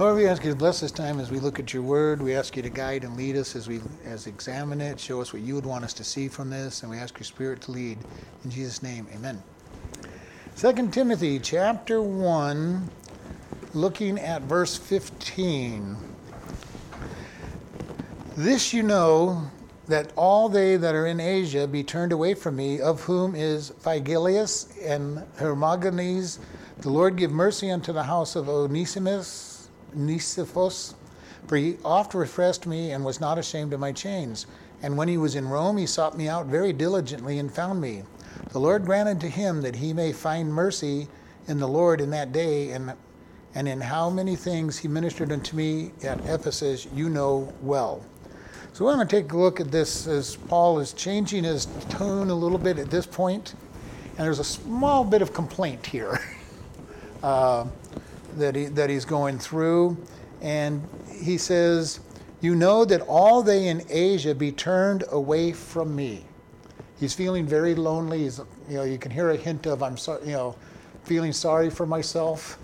Lord, we ask you to bless this time as we look at your word. We ask you to guide and lead us as we as examine it. Show us what you would want us to see from this, and we ask your spirit to lead. In Jesus' name, amen. 2 Timothy chapter 1, looking at verse 15. This you know that all they that are in Asia be turned away from me, of whom is Phygellus and Hermogenes. The Lord give mercy unto the house of Onesimus Nisiphos, for he oft refreshed me and was not ashamed of my chains. And when he was in Rome, he sought me out very diligently and found me. The Lord granted to him that he may find mercy in the Lord in that day, and, and in how many things he ministered unto me at Ephesus, you know well. So we're going to take a look at this as Paul is changing his tone a little bit at this point, and there's a small bit of complaint here. Uh, that, he, that he's going through. And he says, You know that all they in Asia be turned away from me. He's feeling very lonely. He's, you know, you can hear a hint of, I'm sorry, you know, feeling sorry for myself.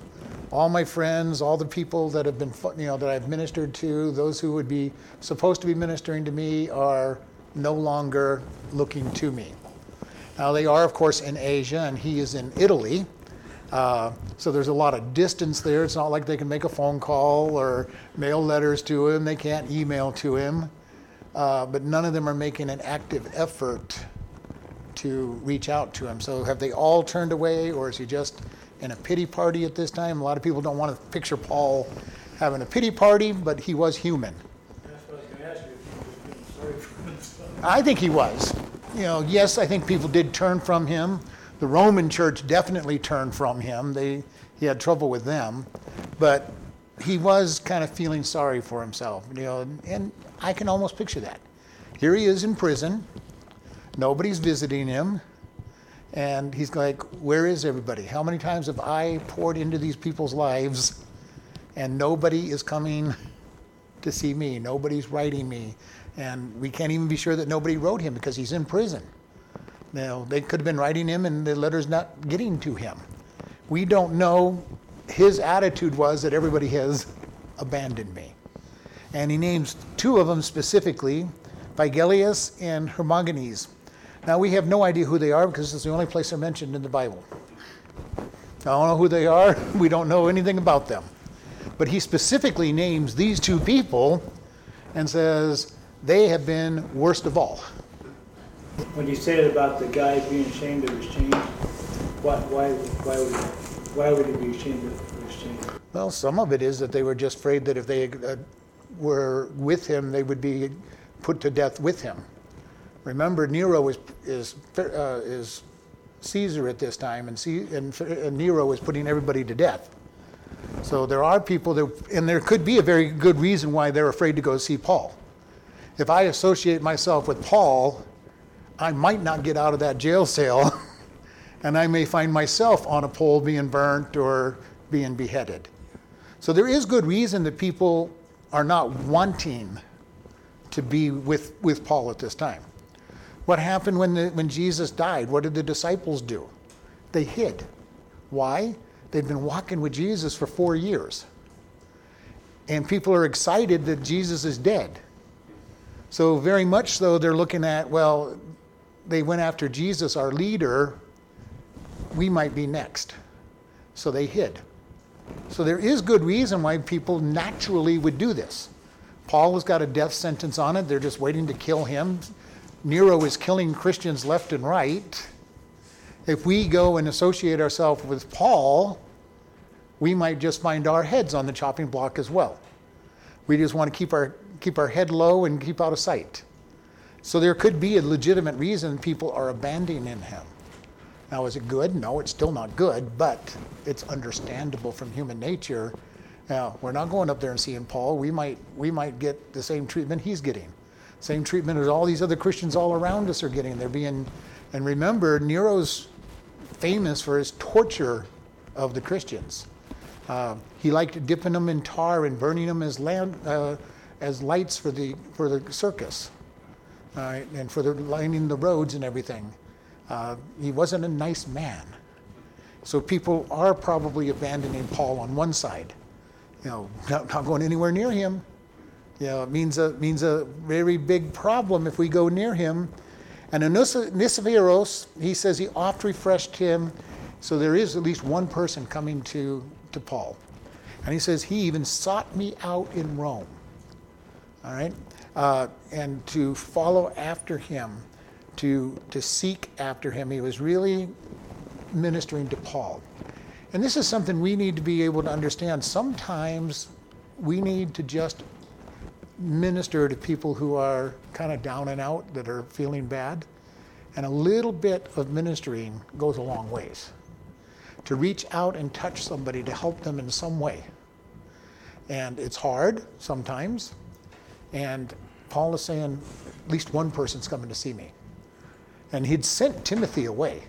All my friends, all the people that have been, you know, that I've ministered to, those who would be supposed to be ministering to me are no longer looking to me. Now, they are, of course, in Asia, and he is in Italy. Uh, so there's a lot of distance there. It's not like they can make a phone call or mail letters to him. They can't email to him. Uh, but none of them are making an active effort to reach out to him. So have they all turned away, or is he just in a pity party at this time? A lot of people don't want to picture Paul having a pity party, but he was human. I think he was. You know, yes, I think people did turn from him the Roman church definitely turned from him. They, he had trouble with them, but he was kind of feeling sorry for himself. You know, and, and I can almost picture that. Here he is in prison. Nobody's visiting him. And he's like, Where is everybody? How many times have I poured into these people's lives and nobody is coming to see me? Nobody's writing me. And we can't even be sure that nobody wrote him because he's in prison. Now, they could have been writing him and the letter's not getting to him. We don't know. His attitude was that everybody has abandoned me. And he names two of them specifically, Phygellus and Hermogenes. Now, we have no idea who they are because it's the only place they're mentioned in the Bible. I don't know who they are. We don't know anything about them. But he specifically names these two people and says, they have been worst of all. When you said about the guy being ashamed of his chains, why, why, why, would, why would he be ashamed of his chains? Well, some of it is that they were just afraid that if they uh, were with him, they would be put to death with him. Remember, Nero is is uh, is Caesar at this time, and, C- and, and Nero is putting everybody to death. So there are people that, and there could be a very good reason why they're afraid to go see Paul. If I associate myself with Paul, I might not get out of that jail cell, and I may find myself on a pole being burnt or being beheaded. So there is good reason that people are not wanting to be with, with Paul at this time. What happened when, the, when Jesus died? What did the disciples do? They hid. Why? They'd been walking with Jesus for four years. And people are excited that Jesus is dead. So, very much so, they're looking at, well, they went after Jesus, our leader, we might be next. So they hid. So there is good reason why people naturally would do this. Paul has got a death sentence on it. They're just waiting to kill him. Nero is killing Christians left and right. If we go and associate ourselves with Paul, we might just find our heads on the chopping block as well. We just want to keep our, keep our head low and keep out of sight. So there could be a legitimate reason people are abandoning him. Now, is it good? No, it's still not good, but it's understandable from human nature. Now, we're not going up there and seeing Paul. We might, we might get the same treatment he's getting, same treatment as all these other Christians all around us are getting. They're being, and remember, Nero's famous for his torture of the Christians. Uh, he liked dipping them in tar and burning them as, land, uh, as lights for the, for the circus and for the lining the roads and everything. Uh, he wasn't a nice man. So people are probably abandoning Paul on one side. you know, not, not going anywhere near him. You know, it means a, means a very big problem if we go near him. And Onesiphorus, he says he oft refreshed him. So there is at least one person coming to, to Paul. And he says, He even sought me out in Rome. All right? Uh, and to follow after him, to, to seek after him. He was really ministering to Paul. And this is something we need to be able to understand. Sometimes we need to just minister to people who are kind of down and out, that are feeling bad. And a little bit of ministering goes a long ways. To reach out and touch somebody to help them in some way. And it's hard sometimes. And Paul is saying, at least one person's coming to see me. And he'd sent Timothy away.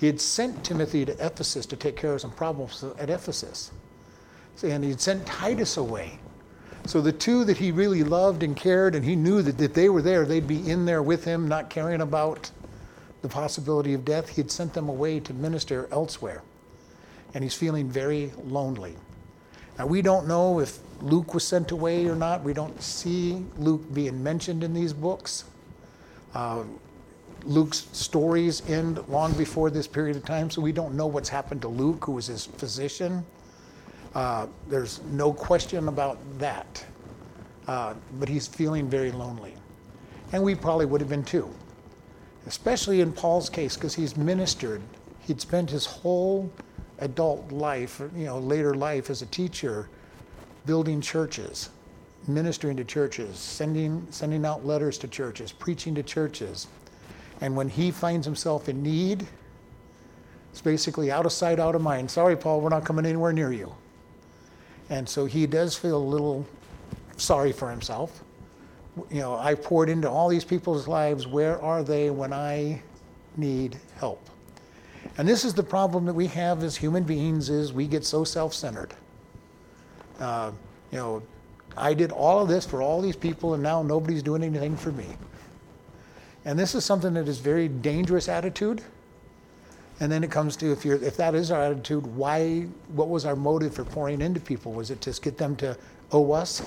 He had sent Timothy to Ephesus to take care of some problems at Ephesus. And he'd sent Titus away. So the two that he really loved and cared, and he knew that if they were there, they'd be in there with him, not caring about the possibility of death. He'd sent them away to minister elsewhere. And he's feeling very lonely. Now, we don't know if Luke was sent away or not. We don't see Luke being mentioned in these books. Uh, Luke's stories end long before this period of time, so we don't know what's happened to Luke, who was his physician. Uh, there's no question about that. Uh, but he's feeling very lonely. And we probably would have been too, especially in Paul's case, because he's ministered. He'd spent his whole adult life, you know, later life as a teacher, building churches, ministering to churches, sending, sending out letters to churches, preaching to churches. And when he finds himself in need, it's basically out of sight, out of mind. Sorry, Paul, we're not coming anywhere near you. And so he does feel a little sorry for himself. You know, I poured into all these people's lives. Where are they when I need help? And this is the problem that we have as human beings is we get so self-centered. Uh, you know, I did all of this for all these people and now nobody's doing anything for me. And this is something that is very dangerous attitude. And then it comes to if you're if that is our attitude, why what was our motive for pouring into people? Was it to get them to owe us?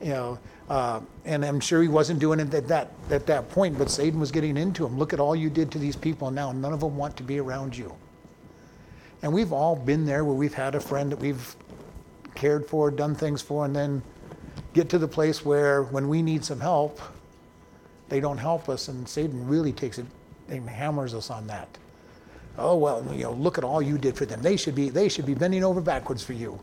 You know, uh, and I'm sure he wasn't doing it at that at that point, but Satan was getting into him. Look at all you did to these people, and now none of them want to be around you. And we've all been there where we've had a friend that we've cared for, done things for, and then get to the place where when we need some help, they don't help us, and Satan really takes it and hammers us on that. Oh well, you know, look at all you did for them. They should be they should be bending over backwards for you.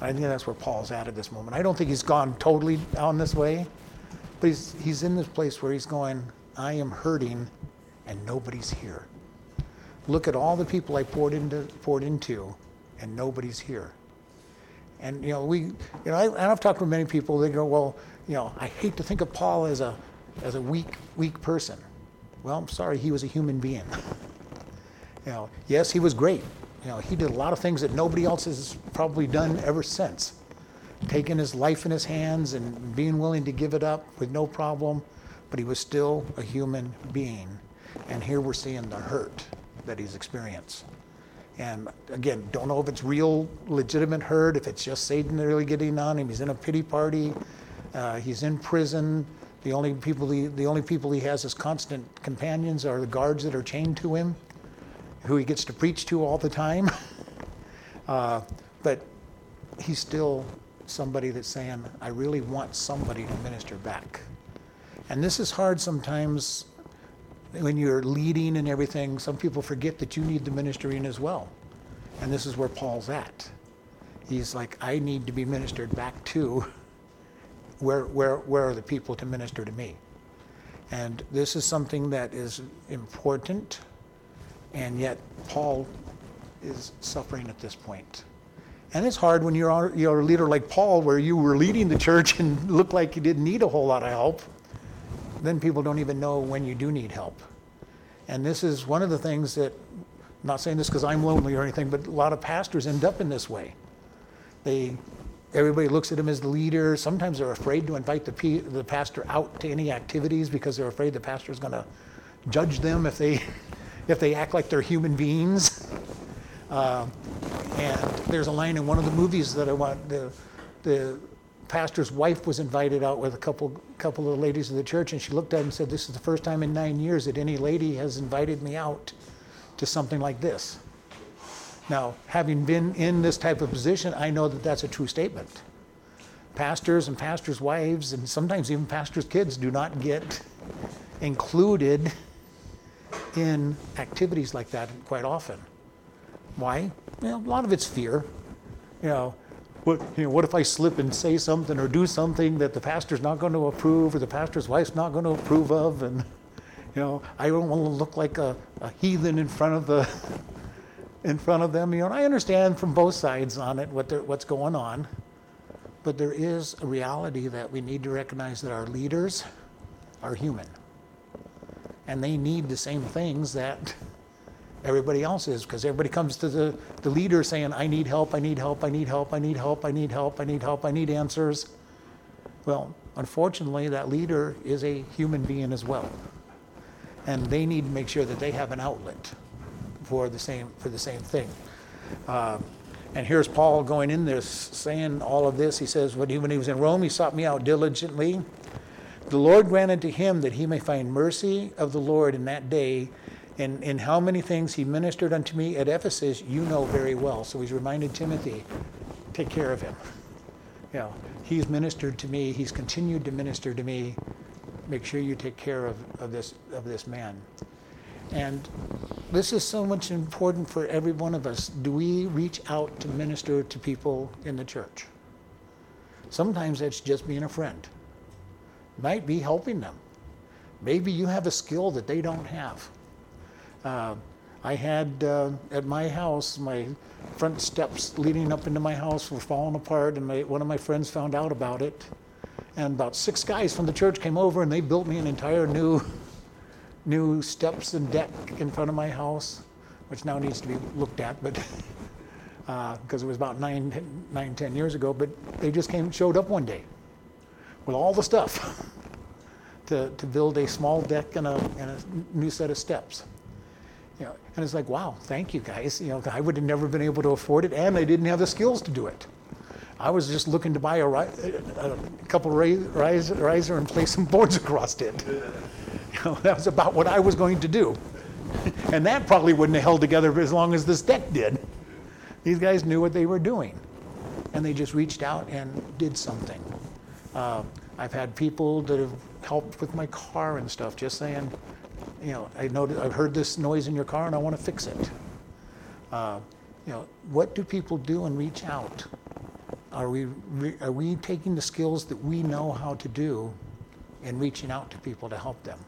I think that's where Paul's at at this moment. I don't think he's gone totally down this way, but he's he's in this place where he's going. I am hurting, and nobody's here. Look at all the people I poured into poured into, and nobody's here. And you know, we, you know, I, and I've talked with many people. They go, well, you know, I hate to think of Paul as a as a weak, weak person. Well, I'm sorry, he was a human being. you know, yes, he was great. You know, he did a lot of things that nobody else has probably done ever since. Taking his life in his hands and being willing to give it up with no problem, but he was still a human being. And here we're seeing the hurt that he's experienced. And again, don't know if it's real, legitimate hurt, if it's just Satan really getting on him. He's in a pity party, uh, he's in prison. The only people he, the only people he has as constant companions are the guards that are chained to him, who he gets to preach to all the time. uh, but he's still somebody that's saying, I really want somebody to minister back. And this is hard sometimes when you're leading and everything. Some people forget that you need the ministering as well. And this is where Paul's at. He's like, I need to be ministered back to where, where, where are the people to minister to me? And this is something that is important, and yet Paul is suffering at this point. And it's hard when you're, you're a leader like Paul, where you were leading the church and looked like you didn't need a whole lot of help. Then people don't even know when you do need help. And this is one of the things that, I'm not saying this because I'm lonely or anything, but a lot of pastors end up in this way. They Everybody looks at them as the leader. Sometimes they're afraid to invite the, the pastor out to any activities because they're afraid the pastor is going to judge them if they, if they act like they're human beings. Uh, And there's a line in one of the movies that I want, the, the pastor's wife was invited out with a couple, couple of ladies of the church, and she looked at him and said, This is the first time in nine years that any lady has invited me out to something like this. Now, having been in this type of position, I know that that's a true statement. Pastors and pastors' wives, and sometimes even pastors' kids, do not get included in activities like that quite often. Why? Well, a lot of it's fear. You know, what, you know, what if I slip and say something or do something that the pastor's not going to approve or the pastor's wife's not going to approve of? And, you know, I don't want to look like a, a heathen in front of the in front of them. You know, I understand from both sides on it what what's going on, but there is a reality that we need to recognize that our leaders are human, and they need the same things that everybody else is because everybody comes to the, the leader saying, I need help, I need help, I need help, I need help, I need help, I need help, I need answers. Well, unfortunately, that leader is a human being as well. And they need to make sure that they have an outlet for the same, for the same thing. Uh, and here's Paul going in there saying all of this. He says, when he, when he was in Rome, he sought me out diligently. The Lord granted to him that he may find mercy of the Lord in that day and, and how many things he ministered unto me at Ephesus, you know very well. So he's reminded Timothy, take care of him. You know, he's ministered to me, he's continued to minister to me. Make sure you take care of, of this of this man. And this is so much important for every one of us. Do we reach out to minister to people in the church? Sometimes it's just being a friend. Might be helping them. Maybe you have a skill that they don't have. Uh, I had uh, at my house, my front steps leading up into my house were falling apart, and my, one of my friends found out about it. And about six guys from the church came over, and they built me an entire new, new steps and deck in front of my house, which now needs to be looked at, but because uh, it was about nine, nine, ten years ago. But they just came, showed up one day, with all the stuff to, to build a small deck and a, and a new set of steps. You know, and it's like, wow, thank you guys. You know, I would have never been able to afford it, and I didn't have the skills to do it. I was just looking to buy a, a couple rise, riser and place some boards across it. You know, that was about what I was going to do. And that probably wouldn't have held together as long as this deck did. These guys knew what they were doing. And they just reached out and did something. Uh, I've had people that have helped with my car and stuff, just saying, you know, I noticed, I've heard this noise in your car and I want to fix it. Uh, you know, what do people do and reach out? Are we, are we taking the skills that we know how to do and reaching out to people to help them?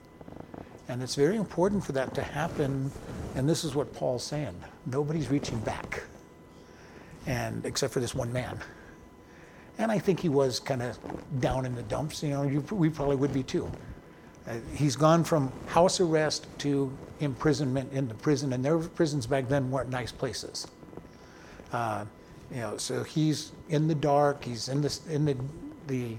And it's very important for that to happen. And this is what Paul's saying. Nobody's reaching back. And except for this one man. And I think he was kind of down in the dumps. You know, you, we probably would be too. Uh, he's gone from house arrest to imprisonment in the prison, and their prisons back then weren't nice places. Uh, you know, so he's in the dark. He's in the in the the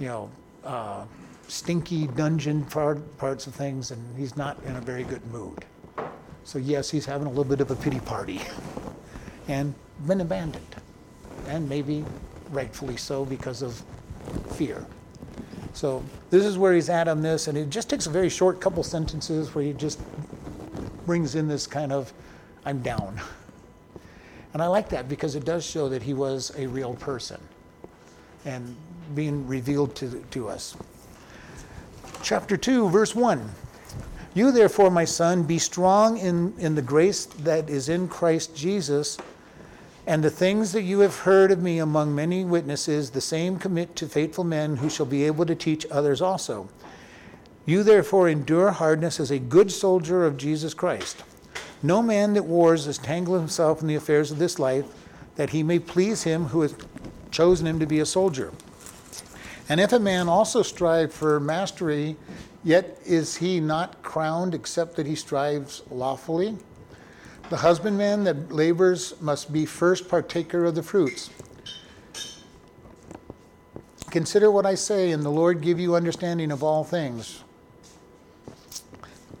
you know uh, stinky dungeon part, parts of things, and he's not in a very good mood. So yes, he's having a little bit of a pity party, and been abandoned, and maybe rightfully so because of fear. So this is where he's at on this, and it just takes a very short couple sentences where he just brings in this kind of, I'm down. And I like that because it does show that he was a real person and being revealed to, to us. Chapter 2, verse 1. You, therefore, my son, be strong in, in the grace that is in Christ Jesus. And the things that you have heard of me among many witnesses, the same commit to faithful men who shall be able to teach others also. You therefore endure hardness as a good soldier of Jesus Christ. No man that wars is tangled himself in the affairs of this life, that he may please him who has chosen him to be a soldier. And if a man also strive for mastery, yet is he not crowned except that he strives lawfully? The husbandman that labors must be first partaker of the fruits. Consider what I say, and the Lord give you understanding of all things.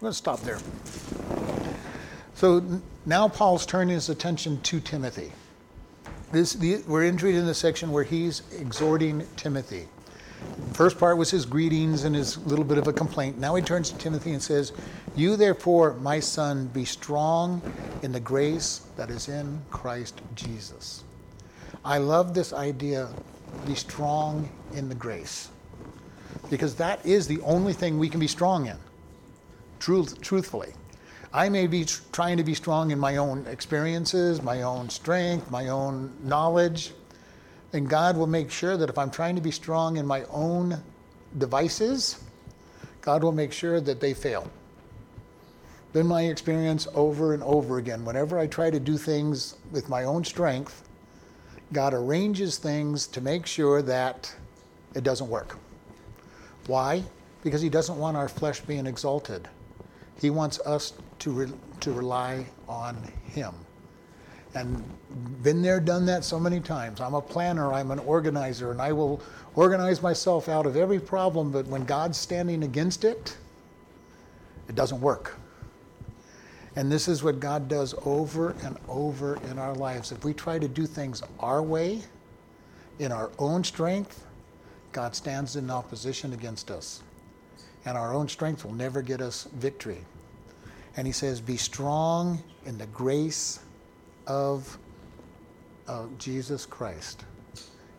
Let's stop there. So now Paul's turning his attention to Timothy. this, the, we're entering in the section where he's exhorting Timothy. First part was his greetings and his little bit of a complaint. Now he turns to Timothy and says, You therefore, my son, be strong in the grace that is in Christ Jesus. I love this idea, be strong in the grace. Because that is the only thing we can be strong in, truth, truthfully. I may be tr- trying to be strong in my own experiences, my own strength, my own knowledge. And God will make sure that if I'm trying to be strong in my own devices, God will make sure that they fail. Been my experience over and over again. Whenever I try to do things with my own strength, God arranges things to make sure that it doesn't work. Why? Because He doesn't want our flesh being exalted. He wants us to, re- to rely on Him. And been there, done that so many times. I'm a planner, I'm an organizer, and I will organize myself out of every problem, but when God's standing against it, it doesn't work. And this is what God does over and over in our lives. If we try to do things our way, in our own strength, God stands in opposition against us. And our own strength will never get us victory. And he says, Be strong in the grace of uh, Jesus Christ.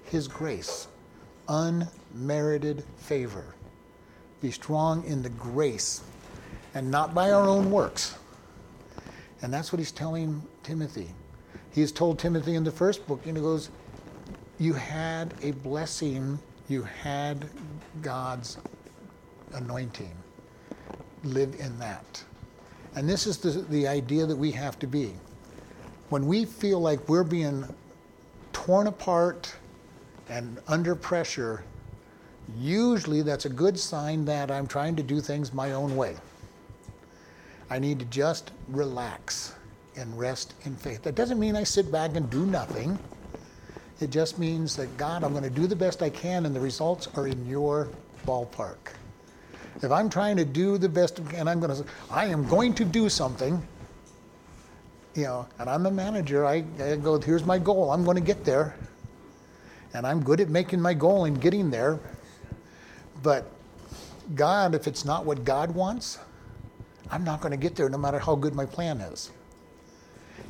His grace, unmerited favor. Be strong in the grace and not by our own works. And that's what he's telling Timothy. He has told Timothy in the first book, and he goes, You had a blessing, you had God's anointing. Live in that. And this is the, the idea that we have to be. When we feel like we're being torn apart and under pressure, usually that's a good sign that I'm trying to do things my own way. I need to just relax and rest in faith. That doesn't mean I sit back and do nothing. It just means that, God, I'm going to do the best I can, and the results are in your ballpark. If I'm trying to do the best, and I'm going to, I am going to do something, you know, and I'm a manager, I, I go, here's my goal, I'm going to get there. And I'm good at making my goal and getting there. But God, if it's not what God wants, I'm not going to get there no matter how good my plan is.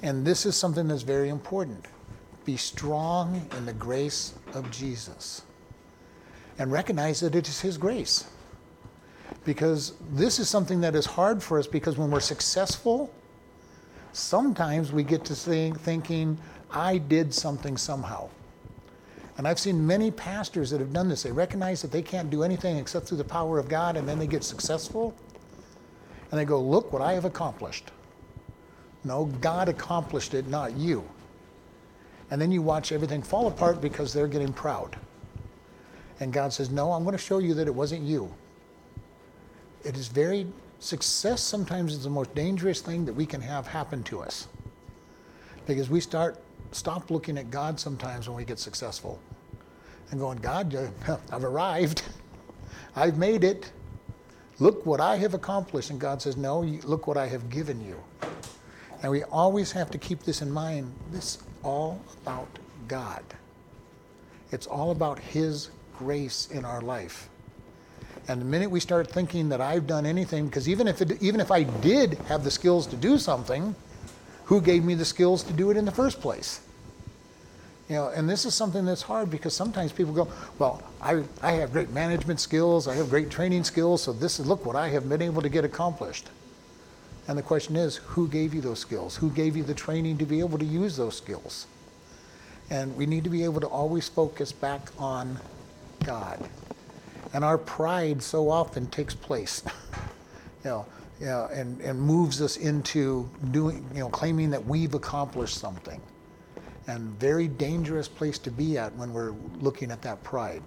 And this is something that's very important. Be strong in the grace of Jesus and recognize that it is His grace. Because this is something that is hard for us because when we're successful, sometimes we get to think, thinking, I did something somehow. And I've seen many pastors that have done this. They recognize that they can't do anything except through the power of God, and then they get successful. And they go, Look what I have accomplished. No, God accomplished it, not you. And then you watch everything fall apart because they're getting proud. And God says, No, I'm going to show you that it wasn't you. It is very, success sometimes is the most dangerous thing that we can have happen to us. Because we start, stop looking at God sometimes when we get successful and going, God, I've arrived. I've made it. Look what I have accomplished. And God says, No, look what I have given you. And we always have to keep this in mind. This is all about God. It's all about His grace in our life. And the minute we start thinking that I've done anything, because even if it, even if I did have the skills to do something, who gave me the skills to do it in the first place? You know, and this is something that's hard because sometimes people go, well, I, I have great management skills, I have great training skills, so this is look what I have been able to get accomplished. And the question is, who gave you those skills? Who gave you the training to be able to use those skills? And we need to be able to always focus back on God. And our pride so often takes place, you know, you know, and, and moves us into doing, you know, claiming that we've accomplished something. And very dangerous place to be at when we're looking at that pride.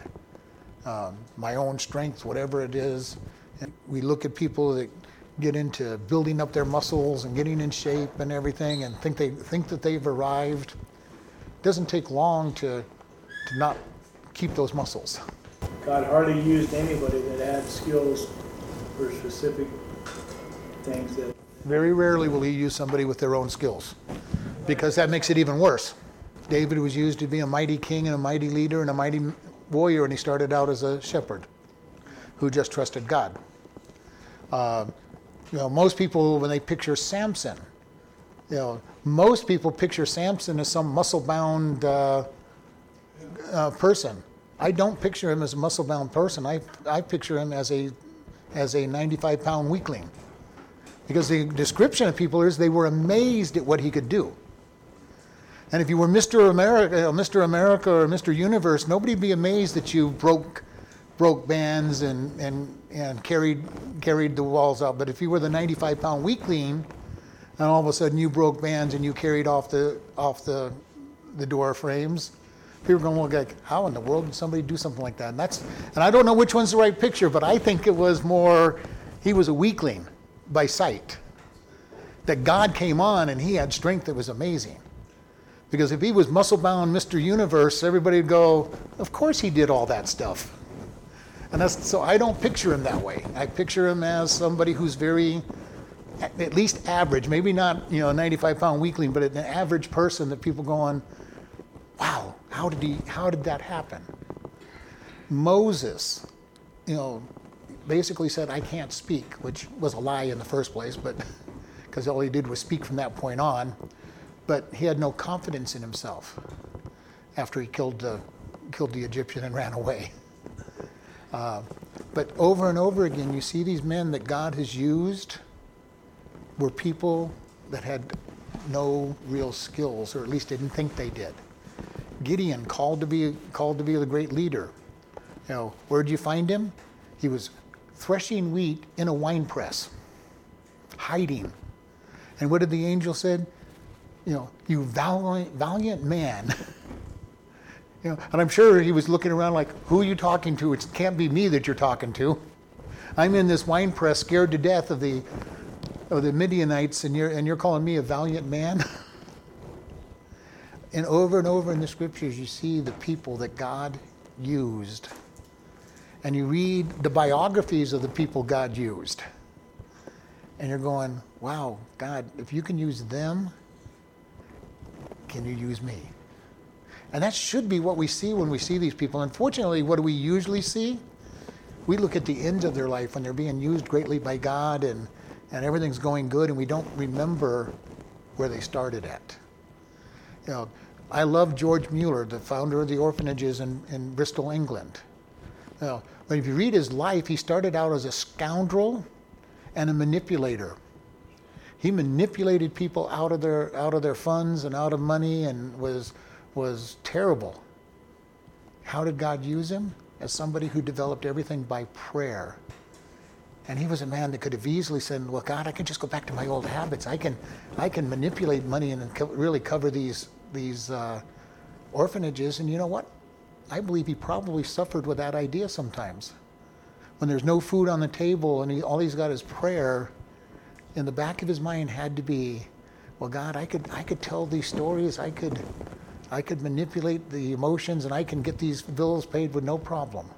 Um, my own strength, whatever it is. And we look at people that get into building up their muscles and getting in shape and everything and think they think that they've arrived. It doesn't take long to, to not keep those muscles. God hardly used anybody that had skills for specific things that. Very rarely will he use somebody with their own skills because that makes it even worse. David was used to be a mighty king and a mighty leader and a mighty warrior, and he started out as a shepherd who just trusted God. Uh, you know, most people, when they picture Samson, you know, most people picture Samson as some muscle-bound uh, uh, person. I don't picture him as a muscle-bound person. I, I picture him as a as a 95-pound weakling, because the description of people is they were amazed at what he could do. And if you were Mr. America, uh, Mr. America or Mr. Universe, nobody'd be amazed that you broke broke bands and, and, and carried carried the walls out. But if you were the 95 pound weakling, and all of a sudden you broke bands and you carried off the off the the door frames, people are going to look like, how in the world did somebody do something like that? And that's and I don't know which one's the right picture, but I think it was more he was a weakling by sight. That God came on and he had strength that was amazing. Because if he was muscle bound Mr. Universe, everybody would go, of course he did all that stuff. And that's, so I don't picture him that way. I picture him as somebody who's very, at least average, maybe not, you know, a 95 pound weakling, but an average person that people go on, wow, how did he, how did that happen? Moses, you know, basically said, I can't speak, which was a lie in the first place, but because all he did was speak from that point on. But he had no confidence in himself after he killed the, killed the Egyptian and ran away. Uh, but over and over again, you see these men that God has used were people that had no real skills, or at least didn't think they did. Gideon called to be called to be the great leader. You know, where'd you find him? He was threshing wheat in a wine press, hiding. And what did the angel said? You know, you valiant, valiant man. You know, and I'm sure he was looking around like, who are you talking to? It can't be me that you're talking to. I'm in this wine press scared to death of the of the Midianites and you're and you're calling me a valiant man? and over and over in the scriptures you see the people that God used. And you read the biographies of the people God used. And you're going, wow, God, if you can use them, can you use me? And that should be what we see when we see these people. Unfortunately, what do we usually see? We look at the end of their life when they're being used greatly by God and, and everything's going good, and we don't remember where they started at. You know, I love George Mueller, the founder of the orphanages in, in Bristol, England. You know, but if you read his life, he started out as a scoundrel and a manipulator. He manipulated people out of their out of their funds and out of money and was was terrible. How did God use him? As somebody who developed everything by prayer. And he was a man that could have easily said, "Well, God, I can just go back to my old habits. I can, I can manipulate money and co- really cover these these uh, orphanages." And you know what? I believe he probably suffered with that idea sometimes. When there's no food on the table and he, all he's got is prayer, in the back of his mind had to be, "Well, God, I could, I could tell these stories. I could, I could manipulate the emotions and I can get these bills paid with no problem.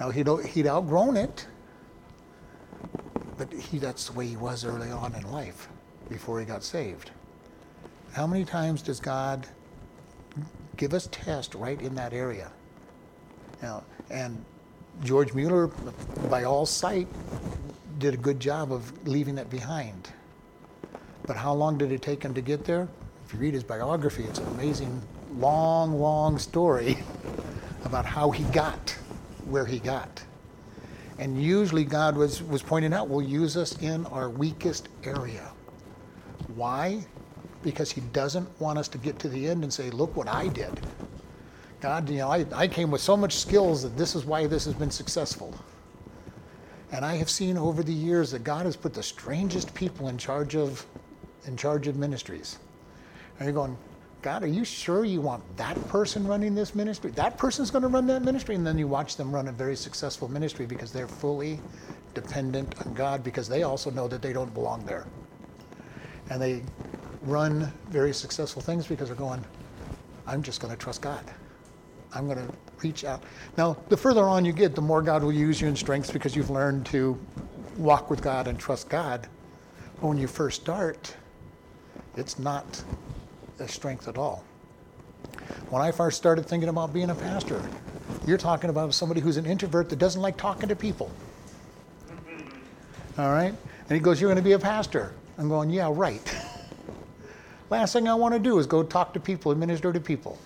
Now, he'd, he'd outgrown it, but he, that's the way he was early on in life before he got saved. How many times does God give us tests right in that area? Now, and George Mueller, by all sight, did a good job of leaving it behind. But how long did it take him to get there? if you read his biography, it's an amazing, long, long story about how he got where he got. And usually God was, was pointing out, will use us in our weakest area. Why? Because he doesn't want us to get to the end and say, look what I did. God, you know, I, I came with so much skills that this is why this has been successful. And I have seen over the years that God has put the strangest people in charge of in charge of ministries. And you're going, God, are you sure you want that person running this ministry? That person's going to run that ministry? And then you watch them run a very successful ministry because they're fully dependent on God because they also know that they don't belong there. And they run very successful things because they're going, I'm just going to trust God. I'm going to reach out. Now, the further on you get, the more God will use you in strengths because you've learned to walk with God and trust God. But when you first start, it's not a strength at all. When I first started thinking about being a pastor, you're talking about somebody who's an introvert that doesn't like talking to people. All right? And he goes, You're going to be a pastor. I'm going, Yeah, right. Last thing I want to do is go talk to people, administer to people.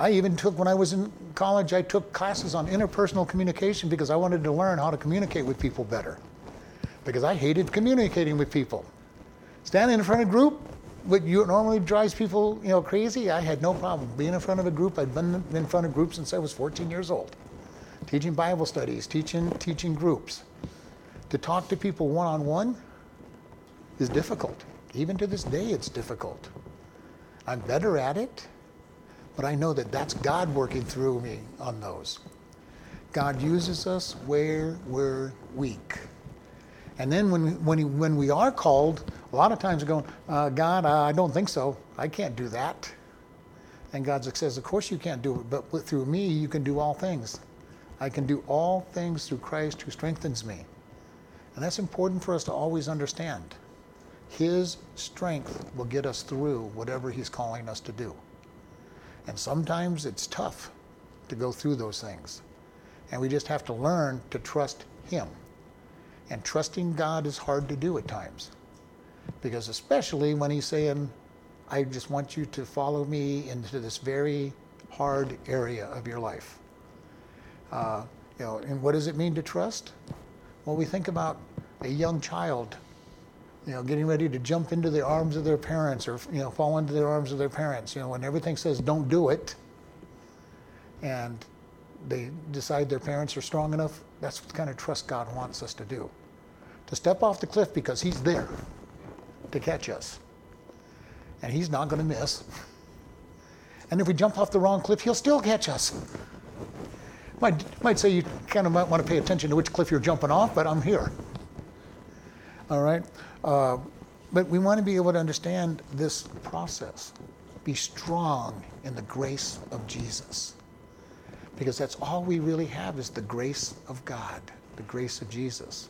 I even took, when I was in college, I took classes on interpersonal communication because I wanted to learn how to communicate with people better. Because I hated communicating with people. Standing in front of a group, what normally drives people, you know, crazy, I had no problem. Being in front of a group, I'd been in front of groups since I was 14 years old. Teaching Bible studies, teaching, teaching groups. To talk to people one on one is difficult. Even to this day, it's difficult. I'm better at it, but I know that that's God working through me on those. God uses us where we're weak. And then when, when, he, when we are called, a lot of times we're going, uh, God, I don't think so. I can't do that. And God says, Of course you can't do it, but through me you can do all things. I can do all things through Christ who strengthens me. And that's important for us to always understand. His strength will get us through whatever He's calling us to do. And sometimes it's tough to go through those things. And we just have to learn to trust Him. And trusting God is hard to do at times. Because especially when He's saying, I just want you to follow me into this very hard area of your life. Uh, you know, and what does it mean to trust? Well, we think about a young child, you know, getting ready to jump into the arms of their parents or, you know, fall into the arms of their parents, you know, when everything says don't do it and they decide their parents are strong enough, that's the kind of trust God wants us to do. To step off the cliff because He's there to catch us. And He's not going to miss. And if we jump off the wrong cliff, He'll still catch us. Might, might say you kind of might want to pay attention to which cliff you're jumping off, but I'm here. All right? Uh, but we want to be able to understand this process. Be strong in the grace of Jesus. Because that's all we really have is the grace of God, the grace of Jesus.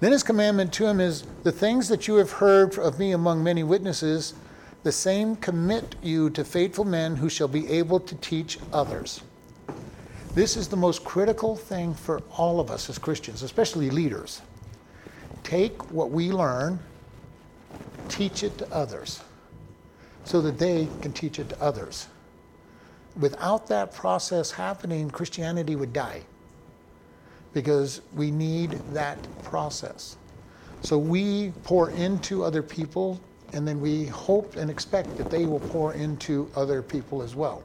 Then his commandment to him is the things that you have heard of me among many witnesses, the same commit you to faithful men who shall be able to teach others. This is the most critical thing for all of us as Christians, especially leaders. Take what we learn, teach it to others, so that they can teach it to others. Without that process happening, Christianity would die because we need that process. So we pour into other people, and then we hope and expect that they will pour into other people as well.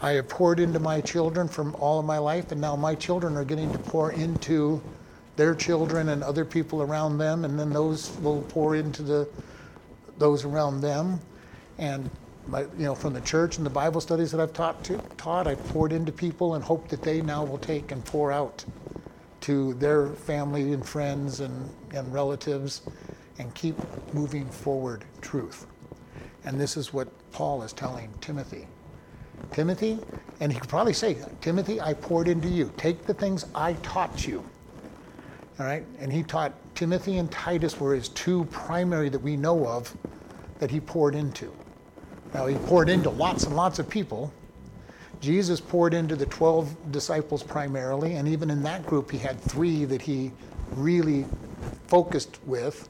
I have poured into my children from all of my life, and now my children are getting to pour into their children and other people around them, and then those will pour into the those around them. And my, you know, from the church and the Bible studies that I've taught, to, taught, I've poured into people and hope that they now will take and pour out to their family and friends and, and relatives and keep moving forward truth. And this is what Paul is telling Timothy. Timothy, and he could probably say, Timothy, I poured into you. Take the things I taught you. All right? And he taught Timothy and Titus were his two primary that we know of that he poured into. Now, he poured into lots and lots of people. Jesus poured into the 12 disciples primarily, and even in that group, he had three that he really focused with.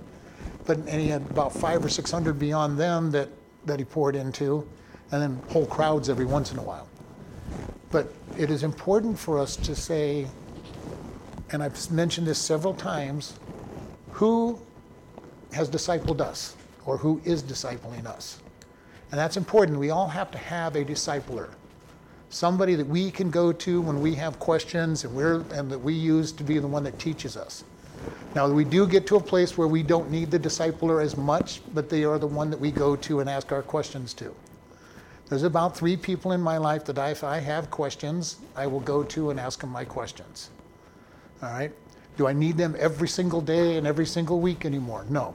But, and he had about five or 600 beyond them that, that he poured into and then whole crowds every once in a while. But it is important for us to say, and I've mentioned this several times, who has discipled us or who is discipling us. And that's important. We all have to have a discipler. Somebody that we can go to when we have questions and we're and that we use to be the one that teaches us. Now we do get to a place where we don't need the discipler as much, but they are the one that we go to and ask our questions to. There's about three people in my life that if I have questions, I will go to and ask them my questions. All right? Do I need them every single day and every single week anymore? No.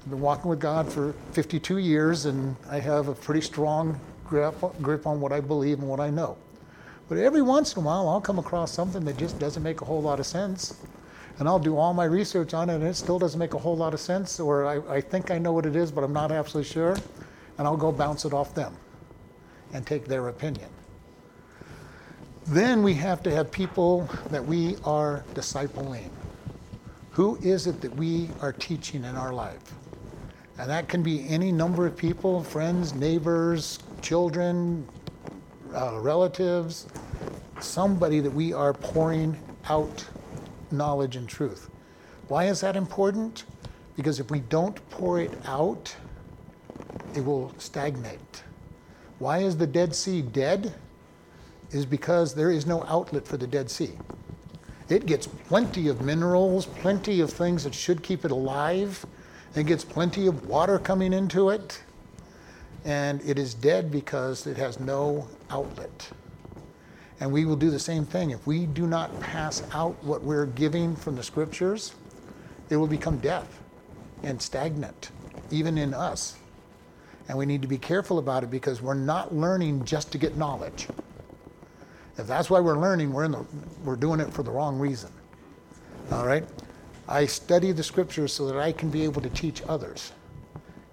I've been walking with God for 52 years and I have a pretty strong grip, grip on what I believe and what I know. But every once in a while, I'll come across something that just doesn't make a whole lot of sense. And I'll do all my research on it and it still doesn't make a whole lot of sense, or I, I think I know what it is, but I'm not absolutely sure. And I'll go bounce it off them. and take their opinion. Then we have to have people that we are discipling. Who is it that we are teaching in our life? And that can be any number of people friends, neighbors, children, uh, relatives, somebody that we are pouring out knowledge and truth. Why is that important? Because if we don't pour it out, it will stagnate. Why is the Dead Sea dead? Is because there is no outlet for the Dead Sea. It gets plenty of minerals, plenty of things that should keep it alive. It gets plenty of water coming into it. And it is dead because it has no outlet. And we will do the same thing. If we do not pass out what we're giving from the scriptures, it will become death and stagnant, even in us. And we need to be careful about it because we're not learning just to get knowledge. If that's why we're learning, we're, in the, we're doing it for the wrong reason. All right? I study the scriptures so that I can be able to teach others.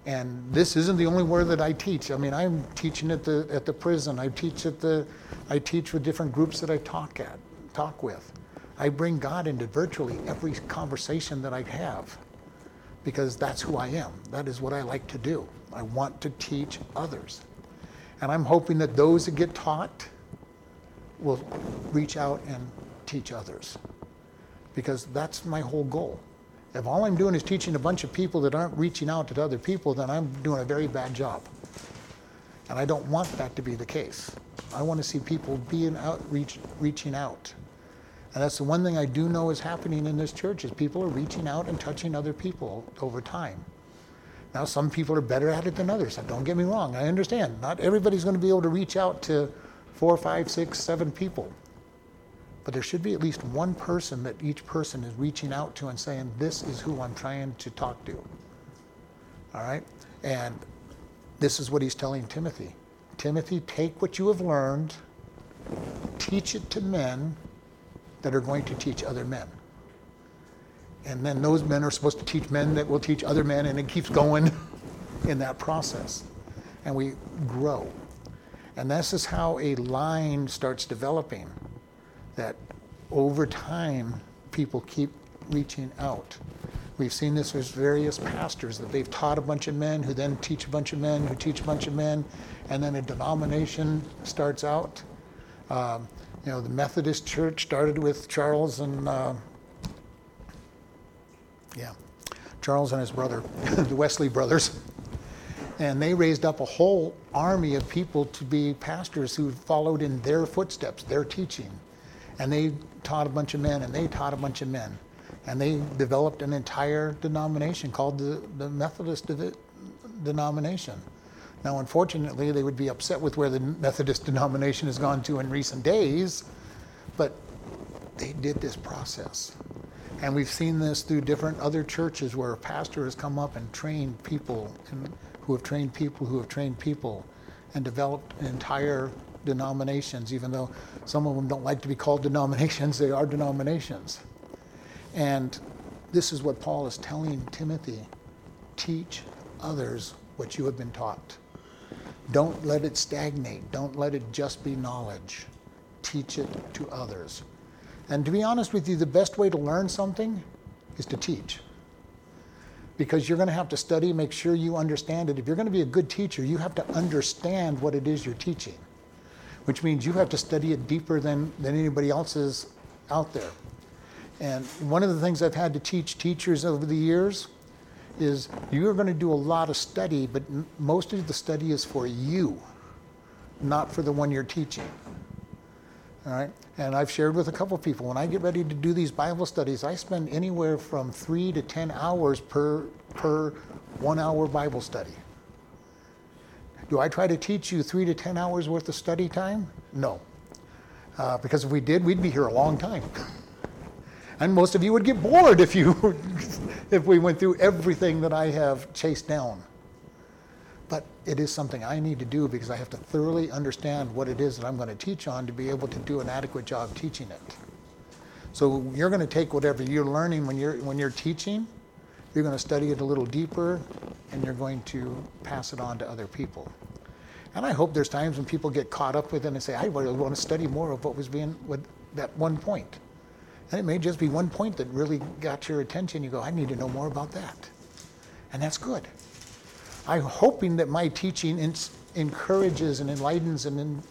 And this isn't the only word that I teach. I mean, I'm teaching at the at the prison. I teach at the I teach with different groups that I talk at, talk with. I bring God into virtually every conversation that I have because that's who I am. That is what I like to do. I want to teach others. And I'm hoping that those that get taught will reach out and teach others because that's my whole goal. If all I'm doing is teaching a bunch of people that aren't reaching out to other people, then I'm doing a very bad job. And I don't want that to be the case. I want to see people being out, reach, reaching out. And that's the one thing I do know is happening in this church is people are reaching out and touching other people over time. Now, some people are better at it than others. Don't get me wrong. I understand. Not everybody's going to be able to reach out to four, five, six, seven people. But there should be at least one person that each person is reaching out to and saying, This is who I'm trying to talk to. All right? And this is what he's telling Timothy Timothy, take what you have learned, teach it to men that are going to teach other men. And then those men are supposed to teach men that will teach other men, and it keeps going in that process. And we grow. And this is how a line starts developing that over time people keep reaching out. We've seen this with various pastors that they've taught a bunch of men who then teach a bunch of men who teach a bunch of men, and then a denomination starts out. Um, you know, the Methodist Church started with Charles and, uh, yeah, Charles and his brother, the Wesley brothers. And they raised up a whole army of people to be pastors who followed in their footsteps, their teaching. And they taught a bunch of men, and they taught a bunch of men. And they developed an entire denomination called the, the Methodist de- denomination. Now, unfortunately, they would be upset with where the Methodist denomination has gone to in recent days, but they did this process. And we've seen this through different other churches where a pastor has come up and trained people and who have trained people who have trained people and developed entire denominations, even though some of them don't like to be called denominations, they are denominations. And this is what Paul is telling Timothy teach others what you have been taught. Don't let it stagnate. Don't let it just be knowledge. Teach it to others. And to be honest with you, the best way to learn something is to teach. Because you're going to have to study, make sure you understand it. If you're going to be a good teacher, you have to understand what it is you're teaching, which means you have to study it deeper than, than anybody else is out there. And one of the things I've had to teach teachers over the years is you're going to do a lot of study, but most of the study is for you, not for the one you're teaching. All right? And I've shared with a couple of people when I get ready to do these Bible studies, I spend anywhere from three to 10 hours per, per one hour Bible study. Do I try to teach you three to 10 hours worth of study time? No. Uh, because if we did, we'd be here a long time. and most of you would get bored if you if we went through everything that I have chased down. It is something I need to do because I have to thoroughly understand what it is that I'm going to teach on to be able to do an adequate job teaching it. So you're going to take whatever you're learning when you're when you're teaching, you're going to study it a little deeper and you're going to pass it on to other people. And I hope there's times when people get caught up with it and say, I want to study more of what was being with that one point. And it may just be one point that really got your attention. You go, I need to know more about that. And that's good. I'm hoping that my teaching encourages and enlightens and,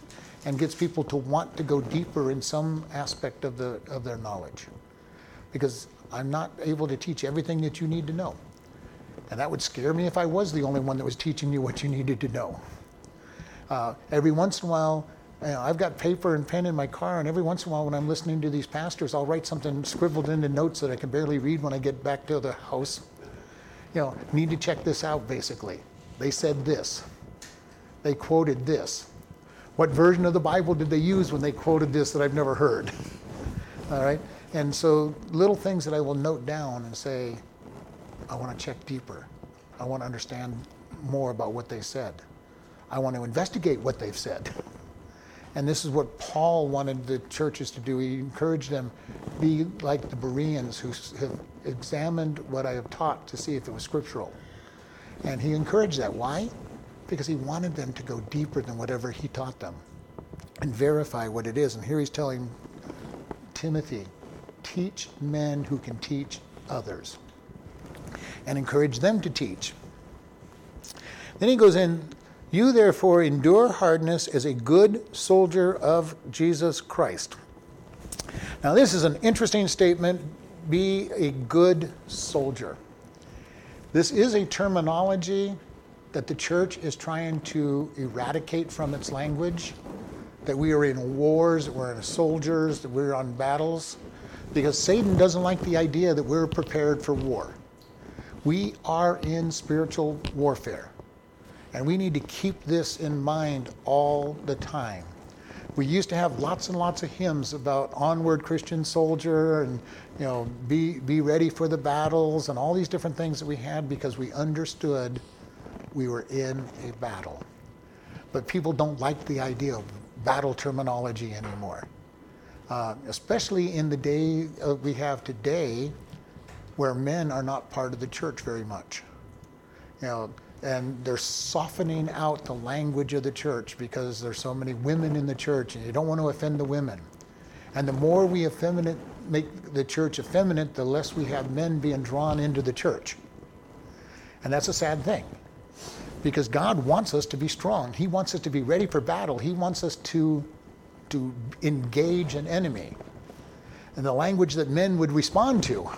and gets people to want to go deeper in some aspect of, the, of their knowledge. Because I'm not able to teach everything that you need to know. And that would scare me if I was the only one that was teaching you what you needed to know. Uh, every once in a while, you know, I've got paper and pen in my car, and every once in a while, when I'm listening to these pastors, I'll write something scribbled into notes that I can barely read when I get back to the house. You know, need to check this out, basically. They said this, they quoted this. What version of the Bible did they use when they quoted this that I've never heard? All right? And so, little things that I will note down and say, I want to check deeper. I want to understand more about what they said. I want to investigate what they've said. And this is what Paul wanted the churches to do. He encouraged them be like the Bereans who have examined what I have taught to see if it was scriptural. And he encouraged that. Why? Because he wanted them to go deeper than whatever he taught them and verify what it is. And here he's telling Timothy, teach men who can teach others and encourage them to teach. Then he goes in, You therefore endure hardness as a good soldier of Jesus Christ. Now, this is an interesting statement be a good soldier. This is a terminology that the church is trying to eradicate from its language. That we are in wars, that we're in soldiers, that we're on battles, because Satan doesn't like the idea that we're prepared for war. We are in spiritual warfare. And we need to keep this in mind all the time. We used to have lots and lots of hymns about onward Christian soldier and you know be be ready for the battles and all these different things that we had because we understood we were in a battle. But people don't like the idea of battle terminology anymore. Uh, especially in the day uh, we have today where men are not part of the church very much. You know, and they're softening out the language of the church because there's so many women in the church and you don't want to offend the women. And the more we effeminate, make the church effeminate, the less we have men being drawn into the church. And that's a sad thing because God wants us to be strong. He wants us to be ready for battle. He wants us to, to engage an enemy. And the language that men would respond to